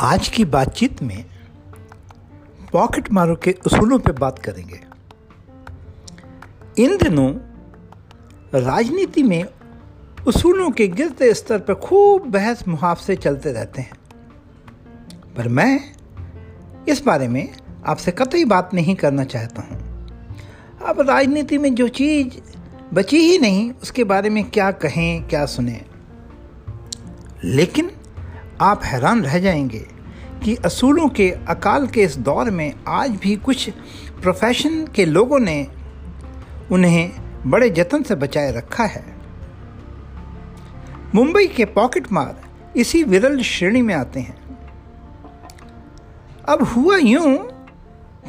आज की बातचीत में पॉकेट मारो के उसूलों पर बात करेंगे। इन दिनों राजनीति में उसूलों के गिरते स्तर पर खूब बहस मुहावसे चलते रहते हैं। पर मैं इस बारे में आपसे कतई बात नहीं करना चाहता हूँ। अब राजनीति में जो चीज़ बची ही नहीं, उसके बारे में क्या कहें, क्या सुने। लेकिन आप हैरान रह जाएँगे कि असूलों के अकाल के इस दौर में आज भी कुछ प्रोफेशन के लोगों ने उन्हें बड़े जतन से बचाए रखा है। मुंबई के पॉकेट मार इसी विरल श्रेणी में आते हैं। अब हुआ यूँ,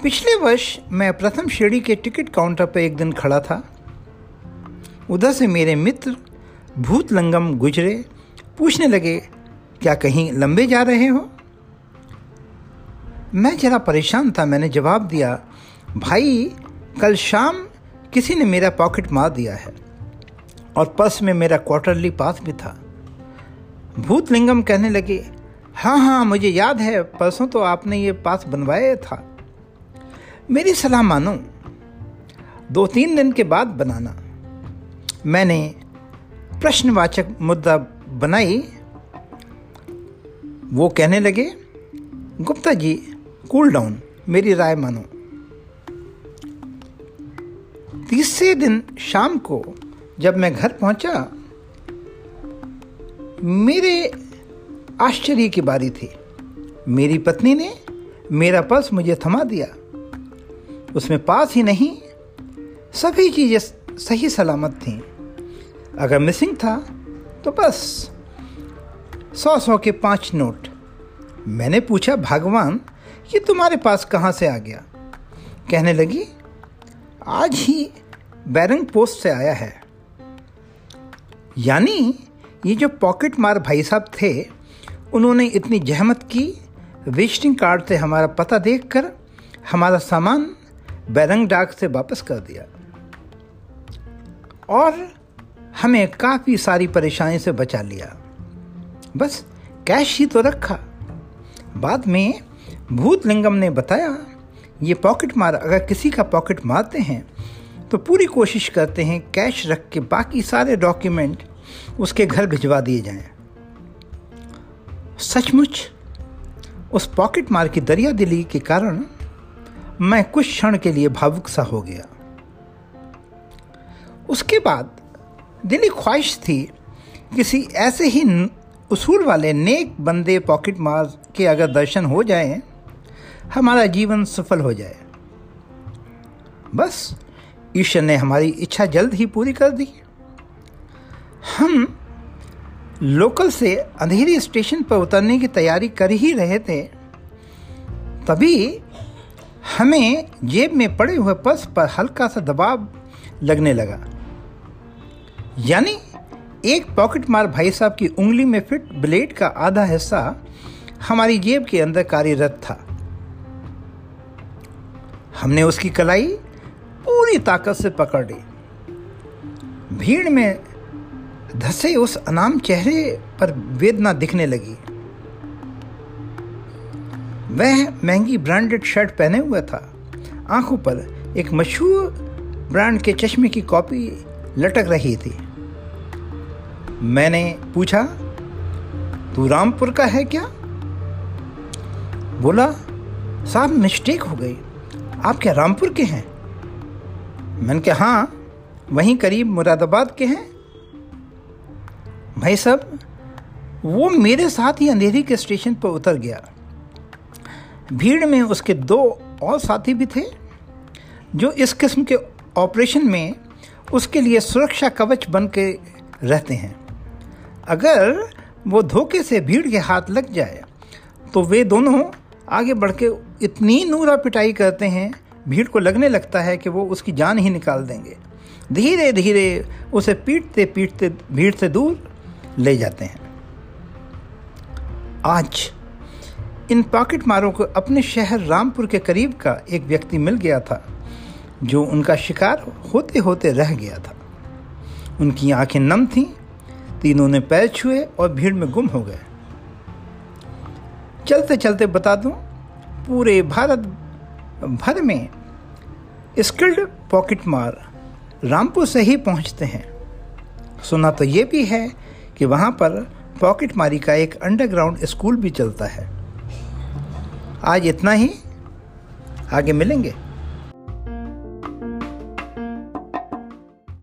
पिछले वर्ष मैं प्रथम श्रेणी के टिकट काउंटर पर एक दिन खड़ा था। उधर से मेरे मित्र भूत लंगम गुजरे, पूछने लगे, क्या कहीं लंबे जा रहे हो? मैं जरा परेशान था, मैंने जवाब दिया, भाई, कल शाम किसी ने मेरा पॉकेट मार दिया है और पर्स में मेरा क्वार्टरली पास भी था। भूतलिंगम कहने लगे हाँ हाँ मुझे याद है, परसों तो आपने ये पास बनवाया था। मेरी सलाह मानो। दो तीन दिन के बाद बनाना। मैंने प्रश्नवाचक मुद्दा बनाई। वो कहने लगे, गुप्ता जी कूल डाउन मेरी राय मानो। तीसरे दिन शाम को जब मैं घर पहुँचा, मेरे आश्चर्य की बारी थी। मेरी पत्नी ने मेरा पर्स मुझे थमा दिया। उसमें पास ही नहीं, सभी चीज़ें सही सलामत थीं। अगर मिसिंग था तो बस सौ सौ के पाँच नोट। मैंने पूछा, भगवान ये तुम्हारे पास कहाँ से आ गया? कहने लगी, आज ही बैरंग पोस्ट से आया है। यानी ये जो पॉकेट मार भाई साहब थे, उन्होंने इतनी जहमत की विजिटिंग कार्ड से हमारा पता देखकर हमारा सामान बैरंग डाक से वापस कर दिया। और हमें काफ़ी सारी परेशानी से बचा लिया। बस कैश ही तो रखा। बाद में भूतलिंगम ने बताया, ये पॉकेट मार, अगर किसी का पॉकेट मारते हैं तो पूरी कोशिश करते हैं कैश रख के बाकी सारे डॉक्यूमेंट उसके घर भिजवा दिए जाएँ। सचमुच, उस पॉकेट मार की दरिया दिली के कारण मैं कुछ क्षण के लिए भावुक सा हो गया उसके बाद दिली ख्वाहिश थी किसी ऐसे ही उसूल वाले नेक बंदे पॉकेट मार के अगर दर्शन हो जाए, हमारा जीवन सफल हो जाए। बस, ईश्वर ने हमारी इच्छा जल्द ही पूरी कर दी। हम लोकल से अंधेरी स्टेशन पर उतरने की तैयारी कर ही रहे थे, तभी हमें जेब में पड़े हुए पर्स पर हल्का सा दबाव लगने लगा। यानी एक पॉकेट मार भाई साहब की उंगली में फिट ब्लेड का आधा हिस्सा हमारी जेब के अंदर कार्यरत था। हमने उसकी कलाई पूरी ताकत से पकड़ ली। भीड़ में धसे उस अनाम चेहरे पर वेदना दिखने लगी। वह महँगी ब्रांडेड शर्ट पहने हुआ था। आँखों पर एक मशहूर ब्रांड के चश्मे की कॉपी लटक रही थी। मैंने पूछा, तू रामपुर का है क्या? बोला, साहब, मिस्टेक हो गई। आप क्या रामपुर के हैं? मैंने कहा हाँ वहीं करीब मुरादाबाद के हैं। भाई साहब, वो मेरे साथ ही अंधेरी के स्टेशन पर उतर गया। भीड़ में उसके दो और साथी भी थे, जो इस किस्म के ऑपरेशन में उसके लिए सुरक्षा कवच बन के रहते हैं। अगर वो धोखे से भीड़ के हाथ लग जाए तो वे दोनों आगे बढ़ के इतनी नूरा पिटाई करते हैं, भीड़ को लगने लगता है कि वो उसकी जान ही निकाल देंगे। धीरे धीरे उसे पीटते पीटते भीड़ से दूर ले जाते हैं। आज इन पॉकेट मारों को अपने शहर रामपुर के करीब का एक व्यक्ति मिल गया था, जो उनका शिकार होते होते रह गया था। उनकी आँखें नम थीं तीनों ने पैर छुए और भीड़ में गुम हो गए। चलते चलते बता दूँ, पूरे भारत भर में स्किल्ड पॉकेट मार रामपुर से ही पहुँचते हैं। सुना तो ये भी है कि वहाँ पर पॉकेट मारी का एक अंडरग्राउंड स्कूल भी चलता है। आज इतना ही। आगे मिलेंगे।